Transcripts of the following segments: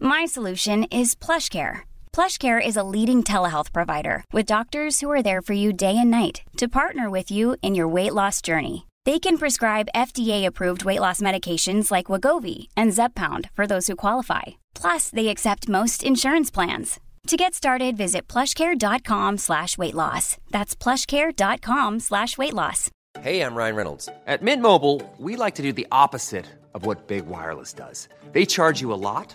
My solution is PlushCare. PlushCare is a leading telehealth provider with doctors who are there for you day and night to partner with you in your weight loss journey. They can prescribe FDA-approved weight loss medications like Wegovy and Zepbound for those who qualify. Plus, they accept most insurance plans. To get started, visit plushcare.com slash weight loss. That's plushcare.com slash weight loss. Hey, I'm Ryan Reynolds. At Mint Mobile, we like to do the opposite of what Big Wireless does. They charge you a lot,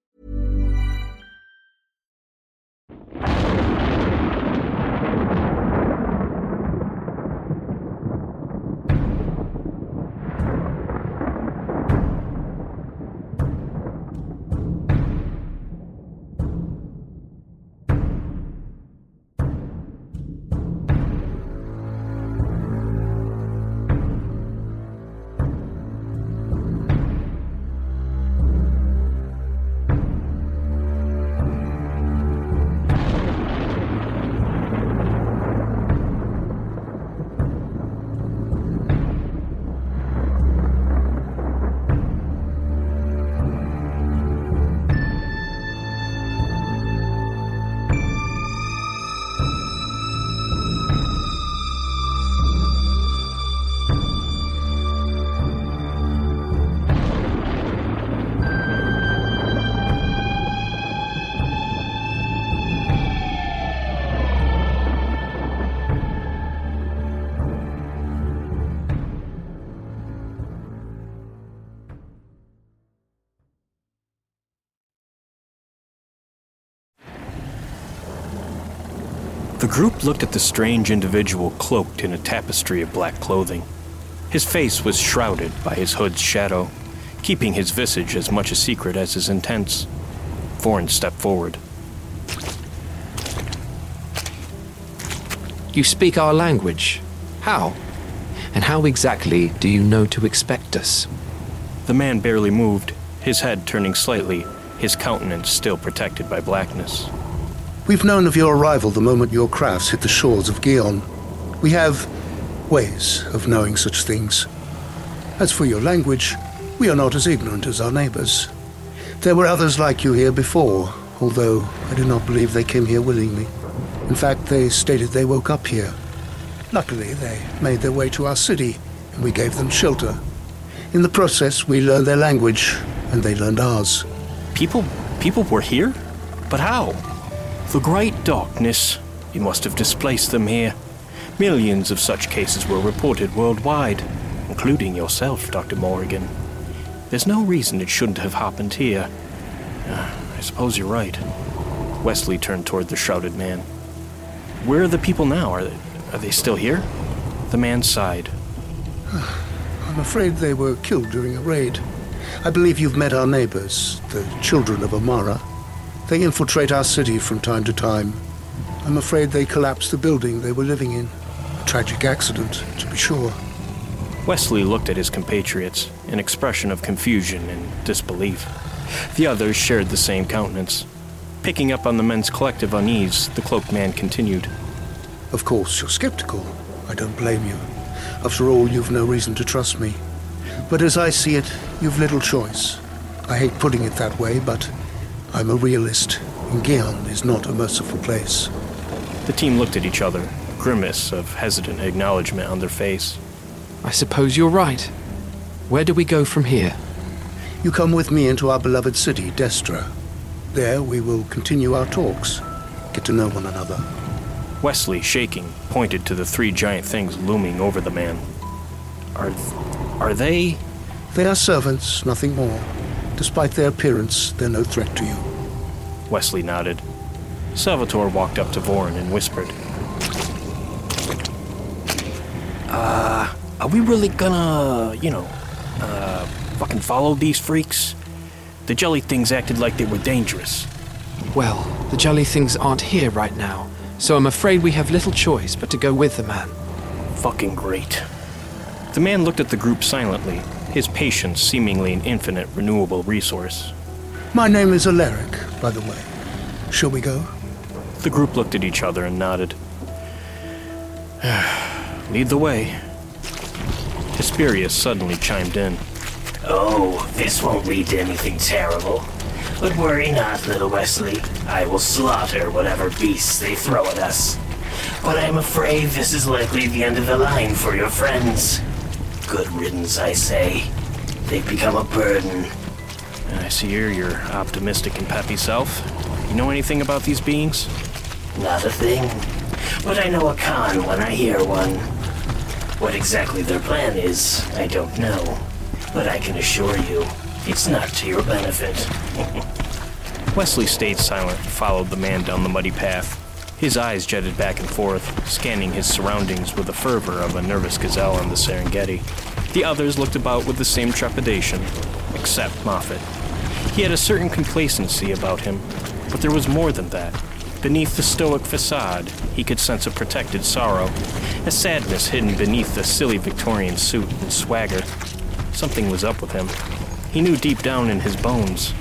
The group looked at the strange individual cloaked in a tapestry of black clothing. His face was shrouded by his hood's shadow. keeping his visage as much a secret as his intents. Voran stepped forward. You speak our language. How? And how exactly do you know to expect us? The man barely moved, his head turning slightly, his countenance still protected by blackness. We've known of your arrival the moment your crafts hit the shores of Gion. We have ways of knowing such things. As for your language, we are not as ignorant as our neighbors. There were others like you here before, although I do not believe they came here willingly. In fact, they stated they woke up here. Luckily, they made their way to our city, and we gave them shelter. In the process, we learned their language, and they learned ours. People, people were here? But how? The great darkness. You must have displaced them here. Millions of such cases were reported worldwide, including yourself, Dr. Morrigan. There's no reason it shouldn't have happened here. Uh, I suppose you're right. Wesley turned toward the shrouded man. Where are the people now? Are they, are they still here? The man sighed. I'm afraid they were killed during a raid. I believe you've met our neighbors, the children of Amara. They infiltrate our city from time to time. I'm afraid they collapsed the building they were living in. A tragic accident, to be sure. Wesley looked at his compatriots, an expression of confusion and disbelief. The others shared the same countenance. Picking up on the men's collective unease, the cloaked man continued. Of course, you're skeptical. I don't blame you. After all, you've no reason to trust me. But as I see it, you've little choice. I hate putting it that way, but I'm a realist, and Gion is not a merciful place. The team looked at each other, grimace of hesitant acknowledgement on their face. I suppose you're right. Where do we go from here? You come with me into our beloved city, Destra. There we will continue our talks, get to know one another. Wesley, shaking, pointed to the three giant things looming over the man. Are, are they? They are servants, nothing more. Despite their appearance, they're no threat to you. Wesley nodded. Salvatore walked up to Voran and whispered, Uh, are we really gonna, you know, uh, fucking follow these freaks? The jelly things acted like they were dangerous. Well, the jelly things aren't here right now, so I'm afraid we have little choice but to go with the man. Fucking great. The man looked at the group silently, his patience seemingly an infinite renewable resource. My name is Alaric, by the way. Shall we go? The group looked at each other and nodded. Lead the way. Hesperious suddenly chimed in. Oh, this won't lead to anything terrible. But worry not, little Wesley. I will slaughter whatever beasts they throw at us. But I'm afraid this is likely the end of the line for your friends. Good riddance, I say. They've become a burden. I see here your optimistic and peppy self. You know anything about these beings? Not a thing. But I know a con when I hear one. What exactly their plan is, I don't know. But I can assure you, it's not to your benefit. Wesley stayed silent and followed the man down the muddy path. His eyes jetted back and forth, scanning his surroundings with the fervor of a nervous gazelle on the Serengeti. The others looked about with the same trepidation, except Moffet. He had a certain complacency about him, but there was more than that. Beneath the stoic facade, he could sense a protected sorrow, a sadness hidden beneath the silly Victorian suit and swagger. Something was up with him. He knew deep down in his bones,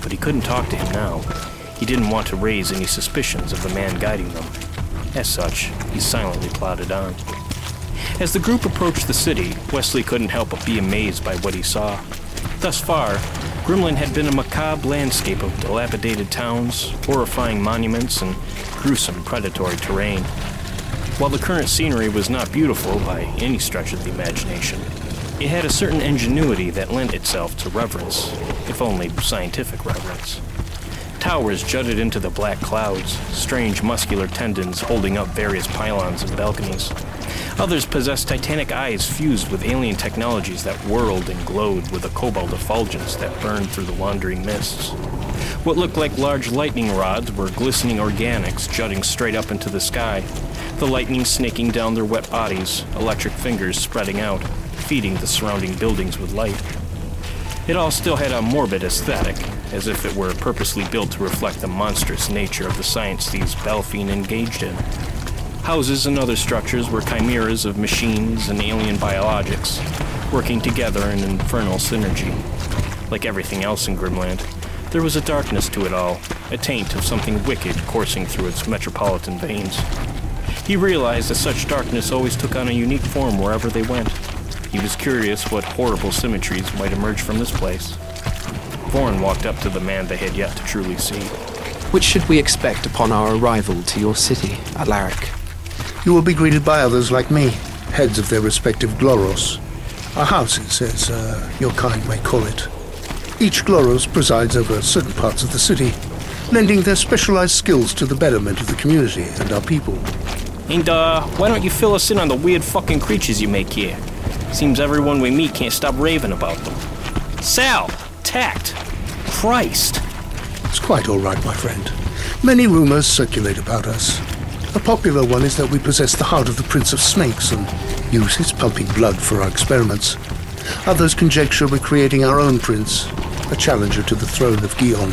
but he couldn't talk to him now. He didn't want to raise any suspicions of the man guiding them. As such, he silently plodded on. As the group approached the city, Wesley couldn't help but be amazed by what he saw. Thus far, Grimland had been a macabre landscape of dilapidated towns, horrifying monuments, and gruesome predatory terrain. While the current scenery was not beautiful by any stretch of the imagination, it had a certain ingenuity that lent itself to reverence, if only scientific reverence. Towers jutted into the black clouds, strange muscular tendons holding up various pylons and balconies. Others possessed titanic eyes fused with alien technologies that whirled and glowed with a cobalt effulgence that burned through the wandering mists. What looked like large lightning rods were glistening organics jutting straight up into the sky, the lightning snaking down their wet bodies, electric fingers spreading out, feeding the surrounding buildings with light. It all still had a morbid aesthetic, as if it were purposely built to reflect the monstrous nature of the science these Baelfeen engaged in. Houses and other structures were chimeras of machines and alien biologics, working together in infernal synergy. Like everything else in Grimland, there was a darkness to it all, a taint of something wicked coursing through its metropolitan veins. He realized that such darkness always took on a unique form wherever they went. He was curious what horrible symmetries might emerge from this place. Voran walked up to the man they had yet to truly see. Which should we expect upon our arrival to your city, Alaric? You will be greeted by others like me, heads of their respective Gloros. Our houses, as uh, your kind may call it. Each Gloros presides over certain parts of the city, lending their specialized skills to the betterment of the community and our people. And, uh, why don't you fill us in on the weird fucking creatures you make here? Seems everyone we meet can't stop raving about them. Sal! Tact! Christ! It's quite all right, my friend. Many rumors circulate about us. A popular one is that we possess the heart of the Prince of Snakes and use his pumping blood for our experiments. Others conjecture we're creating our own prince, a challenger to the throne of Gion.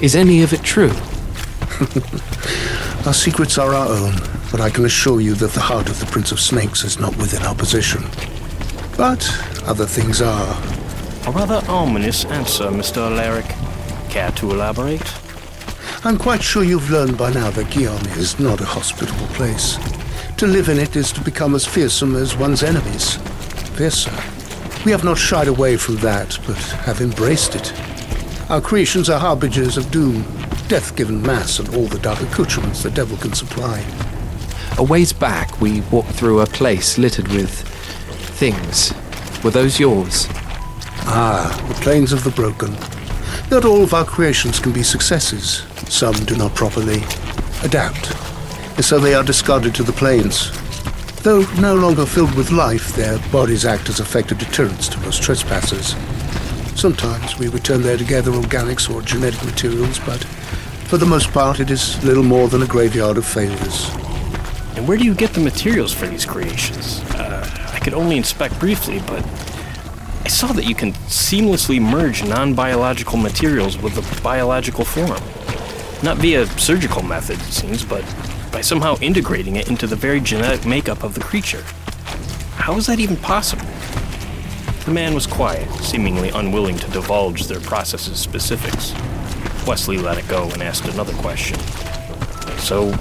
Is any of it true? our secrets are our own, but I can assure you that the heart of the Prince of Snakes is not within our possession. But other things are. A rather ominous answer, Mr. Alaric. Care to elaborate? I'm quite sure you've learned by now that Gion is not a hospitable place. To live in it is to become as fearsome as one's enemies. Fiercer. We have not shied away from that, but have embraced it. Our creations are harbingers of doom, death given mass, and all the dark accoutrements the devil can supply. A ways back, we walked through a place littered with things. Were those yours? Ah, the plains of the broken. Not all of our creations can be successes. Some do not properly adapt, and so they are discarded to the plains. Though no longer filled with life, their bodies act as effective deterrents to most trespassers. Sometimes we return there to gather organics or genetic materials, but for the most part it is little more than a graveyard of failures. And where do you get the materials for these creations? Uh, I could only inspect briefly, but I saw that you can seamlessly merge non biological materials with a biological form. Not via surgical method, it seems, but by somehow integrating it into the very genetic makeup of the creature. How is that even possible? The man was quiet, seemingly unwilling to divulge their process's specifics. Wesley let it go and asked another question. So,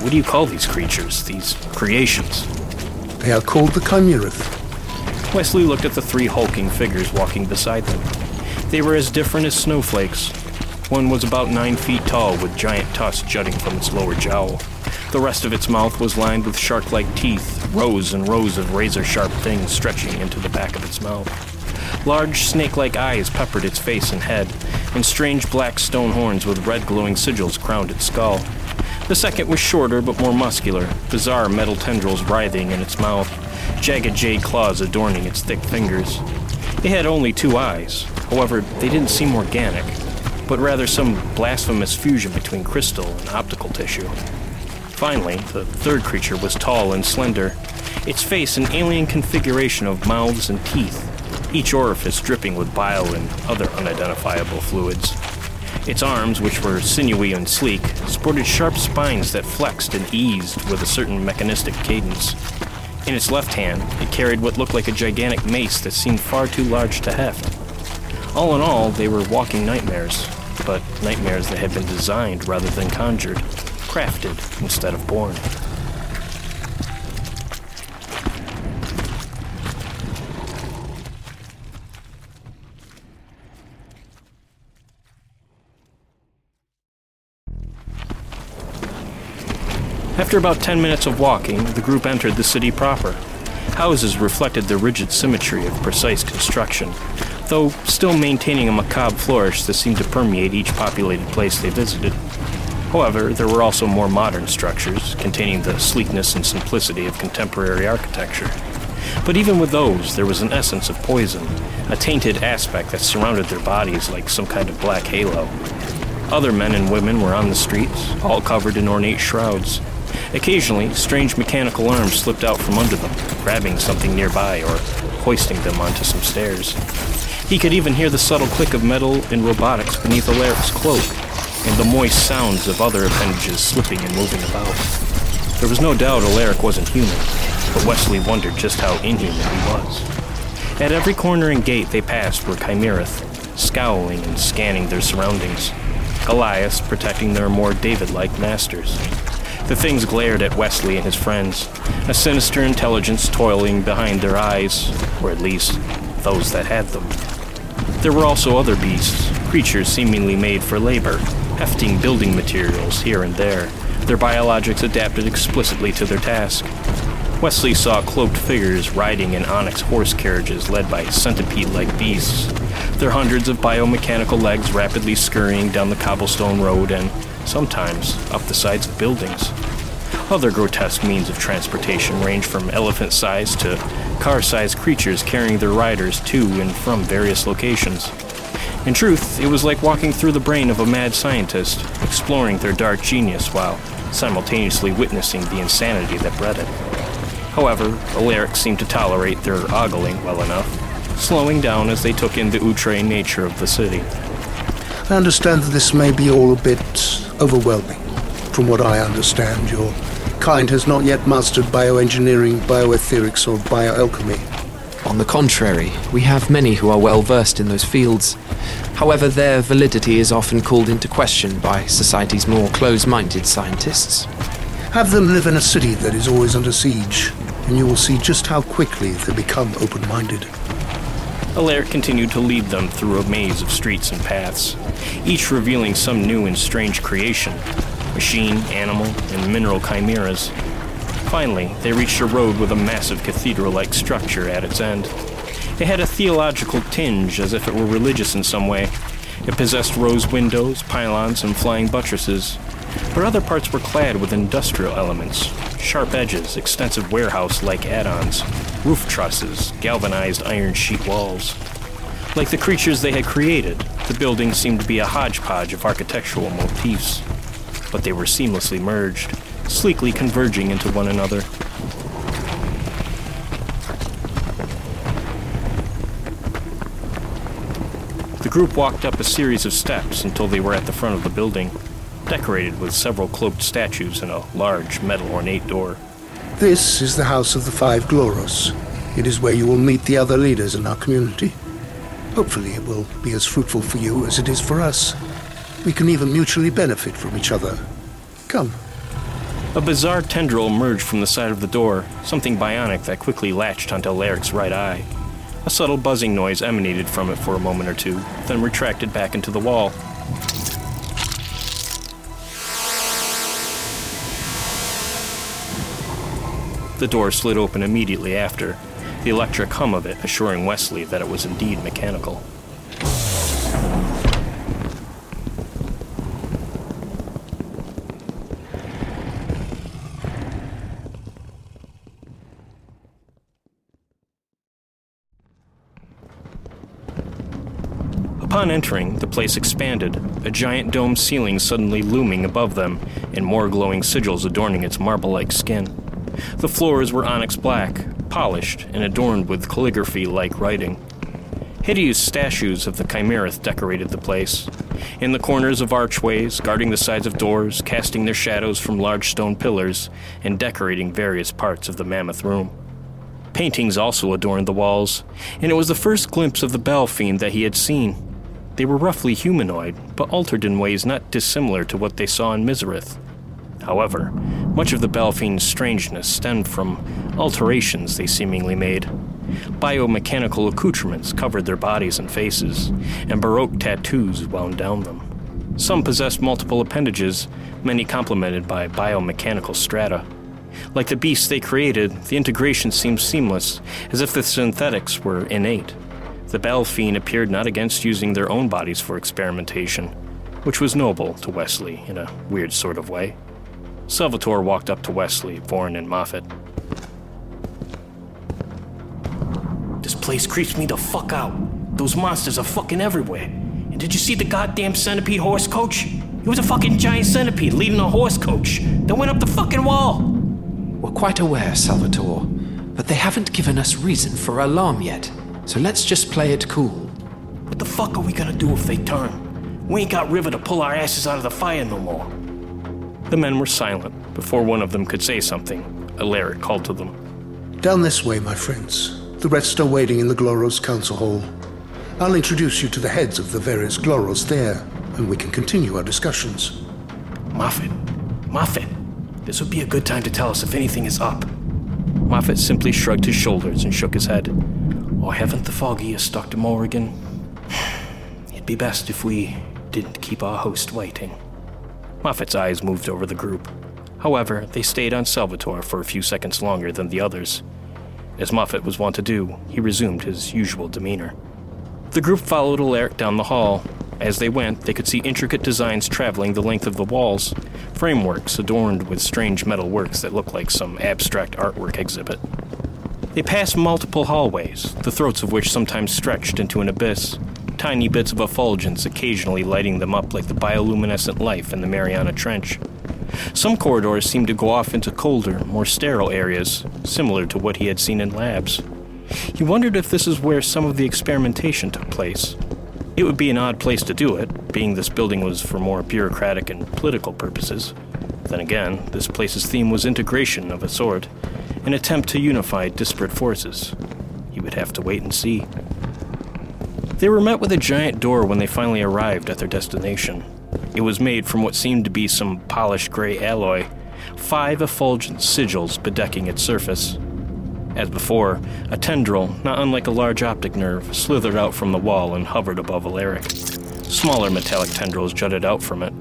what do you call these creatures, these creations? They are called the Chimerath. Wesley looked at the three hulking figures walking beside them. They were as different as snowflakes. One was about nine feet tall, with giant tusks jutting from its lower jowl. The rest of its mouth was lined with shark like teeth, rows and rows of razor sharp things stretching into the back of its mouth. Large snake like eyes peppered its face and head, and strange black stone horns with red glowing sigils crowned its skull. The second was shorter but more muscular, bizarre metal tendrils writhing in its mouth, jagged jade claws adorning its thick fingers. It had only two eyes, however, they didn't seem organic, but rather some blasphemous fusion between crystal and optical tissue. Finally, the third creature was tall and slender, its face an alien configuration of mouths and teeth, each orifice dripping with bile and other unidentifiable fluids. Its arms, which were sinewy and sleek, sported sharp spines that flexed and eased with a certain mechanistic cadence. In its left hand, it carried what looked like a gigantic mace that seemed far too large to heft. All in all, they were walking nightmares, but nightmares that had been designed rather than conjured crafted instead of born. After about 10 minutes of walking, the group entered the city proper. Houses reflected the rigid symmetry of precise construction, though still maintaining a macabre flourish that seemed to permeate each populated place they visited. However, there were also more modern structures, containing the sleekness and simplicity of contemporary architecture. But even with those, there was an essence of poison, a tainted aspect that surrounded their bodies like some kind of black halo. Other men and women were on the streets, all covered in ornate shrouds. Occasionally, strange mechanical arms slipped out from under them, grabbing something nearby or hoisting them onto some stairs. He could even hear the subtle click of metal and robotics beneath Alaric's cloak, and the moist sounds of other appendages slipping and moving about. There was no doubt Alaric wasn't human, but Wesley wondered just how inhuman he was. At every corner and gate they passed were Chimerith, scowling and scanning their surroundings. Goliaths protecting their more David like masters. The things glared at Wesley and his friends, a sinister intelligence toiling behind their eyes, or at least those that had them. There were also other beasts, creatures seemingly made for labor, hefting building materials here and there, their biologics adapted explicitly to their task. Wesley saw cloaked figures riding in onyx horse carriages led by centipede like beasts, their hundreds of biomechanical legs rapidly scurrying down the cobblestone road and, sometimes, up the sides of buildings. Other grotesque means of transportation range from elephant sized to car sized creatures carrying their riders to and from various locations. In truth, it was like walking through the brain of a mad scientist, exploring their dark genius while simultaneously witnessing the insanity that bred it. However, Alaric seemed to tolerate their ogling well enough, slowing down as they took in the outre nature of the city. I understand that this may be all a bit overwhelming. From what I understand, your kind has not yet mastered bioengineering, bioetherics, or bioalchemy. On the contrary, we have many who are well versed in those fields. However, their validity is often called into question by society's more close minded scientists. Have them live in a city that is always under siege, and you will see just how quickly they become open minded. Alaric continued to lead them through a maze of streets and paths, each revealing some new and strange creation machine, animal, and mineral chimeras. Finally, they reached a road with a massive cathedral like structure at its end. It had a theological tinge, as if it were religious in some way. It possessed rose windows, pylons, and flying buttresses. But other parts were clad with industrial elements sharp edges, extensive warehouse like add ons, roof trusses, galvanized iron sheet walls. Like the creatures they had created, the building seemed to be a hodgepodge of architectural motifs. But they were seamlessly merged, sleekly converging into one another. The group walked up a series of steps until they were at the front of the building, decorated with several cloaked statues and a large metal ornate door. This is the House of the Five Gloros. It is where you will meet the other leaders in our community. Hopefully, it will be as fruitful for you as it is for us. We can even mutually benefit from each other. Come. A bizarre tendril emerged from the side of the door, something bionic that quickly latched onto Alaric's right eye. A subtle buzzing noise emanated from it for a moment or two, then retracted back into the wall. The door slid open immediately after, the electric hum of it assuring Wesley that it was indeed mechanical. Upon entering, the place expanded, a giant dome ceiling suddenly looming above them, and more glowing sigils adorning its marble like skin. The floors were onyx black, polished, and adorned with calligraphy like writing. Hideous statues of the Chimerith decorated the place. In the corners of archways, guarding the sides of doors, casting their shadows from large stone pillars, and decorating various parts of the mammoth room. Paintings also adorned the walls, and it was the first glimpse of the Baelfeen that he had seen. They were roughly humanoid, but altered in ways not dissimilar to what they saw in Mizarith. However, much of the Baelfeen's strangeness stemmed from alterations they seemingly made. Biomechanical accoutrements covered their bodies and faces, and Baroque tattoos wound down them. Some possessed multiple appendages, many complemented by biomechanical strata. Like the beasts they created, the integration seemed seamless, as if the synthetics were innate. The Baelfeen appeared not against using their own bodies for experimentation, which was noble to Wesley in a weird sort of way. Salvatore walked up to Wesley, Voran, and Moffet. This place creeps me the fuck out. Those monsters are fucking everywhere. And did you see the goddamn centipede horse coach? It was a fucking giant centipede leading a horse coach that went up the fucking wall. We're quite aware, Salvatore, but they haven't given us reason for alarm yet, so let's just play it cool. What the fuck are we gonna do if they turn? We ain't got River to pull our asses out of the fire no more. The men were silent. Before one of them could say something, Alaric called to them. Down this way, my friends. The rest are waiting in the Gloros Council Hall. I'll introduce you to the heads of the various Gloros there, and we can continue our discussions. Moffet, Moffet, this would be a good time to tell us if anything is up. Moffet simply shrugged his shoulders and shook his head. Oh, haven't the foggiest, Dr. Morrigan? It'd be best if we didn't keep our host waiting. Moffet's eyes moved over the group. However, they stayed on Salvatore for a few seconds longer than the others. As Moffat was wont to do, he resumed his usual demeanor. The group followed Alaric down the hall. As they went, they could see intricate designs traveling the length of the walls, frameworks adorned with strange metal works that looked like some abstract artwork exhibit. They passed multiple hallways, the throats of which sometimes stretched into an abyss, tiny bits of effulgence occasionally lighting them up like the bioluminescent life in the Mariana Trench. Some corridors seemed to go off into colder, more sterile areas, similar to what he had seen in labs. He wondered if this is where some of the experimentation took place. It would be an odd place to do it, being this building was for more bureaucratic and political purposes. Then again, this place's theme was integration of a sort, an attempt to unify disparate forces. He would have to wait and see. They were met with a giant door when they finally arrived at their destination. It was made from what seemed to be some polished gray alloy, five effulgent sigils bedecking its surface. As before, a tendril, not unlike a large optic nerve, slithered out from the wall and hovered above Alaric. Smaller metallic tendrils jutted out from it,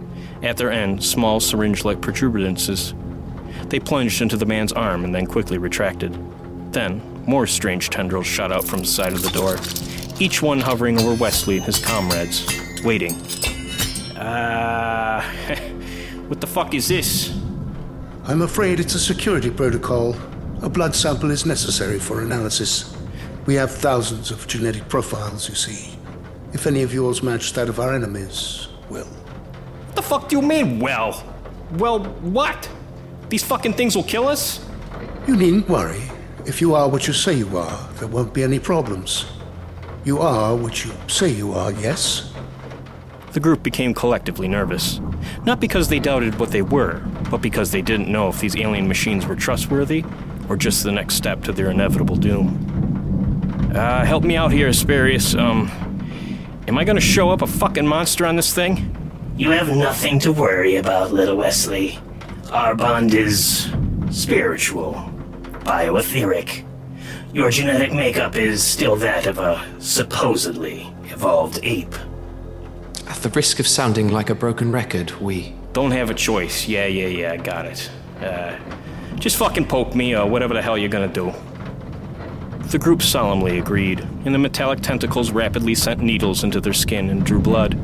at their end, small syringe like protuberances. They plunged into the man's arm and then quickly retracted. Then, more strange tendrils shot out from the side of the door, each one hovering over Wesley and his comrades, waiting. Ah, uh, what the fuck is this? I'm afraid it's a security protocol. A blood sample is necessary for analysis. We have thousands of genetic profiles, you see. If any of yours match that of our enemies, well. What the fuck do you mean, well? Well, what? These fucking things will kill us? You needn't worry. If you are what you say you are, there won't be any problems. You are what you say you are, yes? The group became collectively nervous. Not because they doubted what they were, but because they didn't know if these alien machines were trustworthy or just the next step to their inevitable doom. Uh, help me out here, Hesperious. Um, am I gonna show up a fucking monster on this thing? You have nothing to worry about, little Wesley. Our bond is spiritual, bioetheric. Your genetic makeup is still that of a supposedly evolved ape. At the risk of sounding like a broken record, we. Don't have a choice. Yeah, yeah, yeah, I got it. Uh, just fucking poke me or whatever the hell you're gonna do. The group solemnly agreed, and the metallic tentacles rapidly sent needles into their skin and drew blood.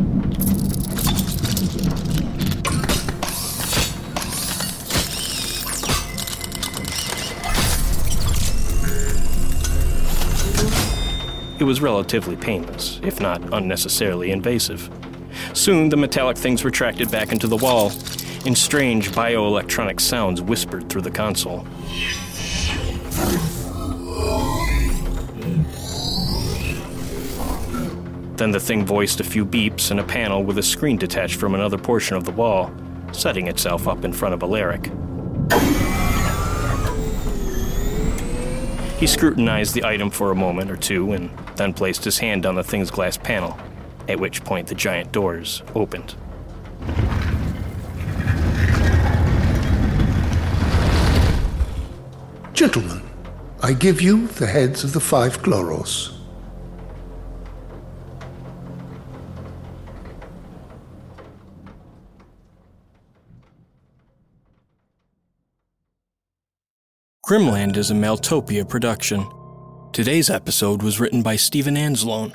It was relatively painless, if not unnecessarily invasive. Soon, the metallic things retracted back into the wall, and strange bioelectronic sounds whispered through the console. Then the thing voiced a few beeps and a panel with a screen detached from another portion of the wall, setting itself up in front of Alaric. He scrutinized the item for a moment or two and then placed his hand on the thing's glass panel, at which point the giant doors opened. Gentlemen, I give you the heads of the five Gloros. Grimland is a Maeltopia production. Today's episode was written by Steven Anzalone.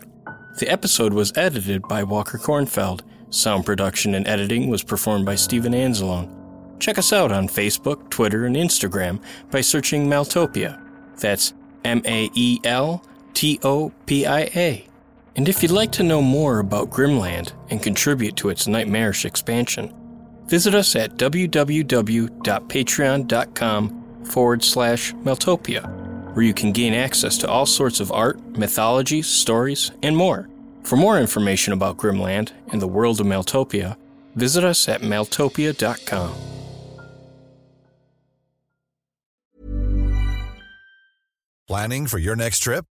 The episode was edited by Walker Kornfeld. Sound production and editing was performed by Steven Anzalone. Check us out on Facebook, Twitter, and Instagram by searching Maeltopia. That's M A E L T O P I A. And if you'd like to know more about Grimland and contribute to its nightmarish expansion, visit us at www.patreon.com forward slash Maeltopia, where you can gain access to all sorts of art, mythology, stories, and more. For more information about Grimland and the world of Maeltopia, visit us at maeltopia.com. Planning for your next trip?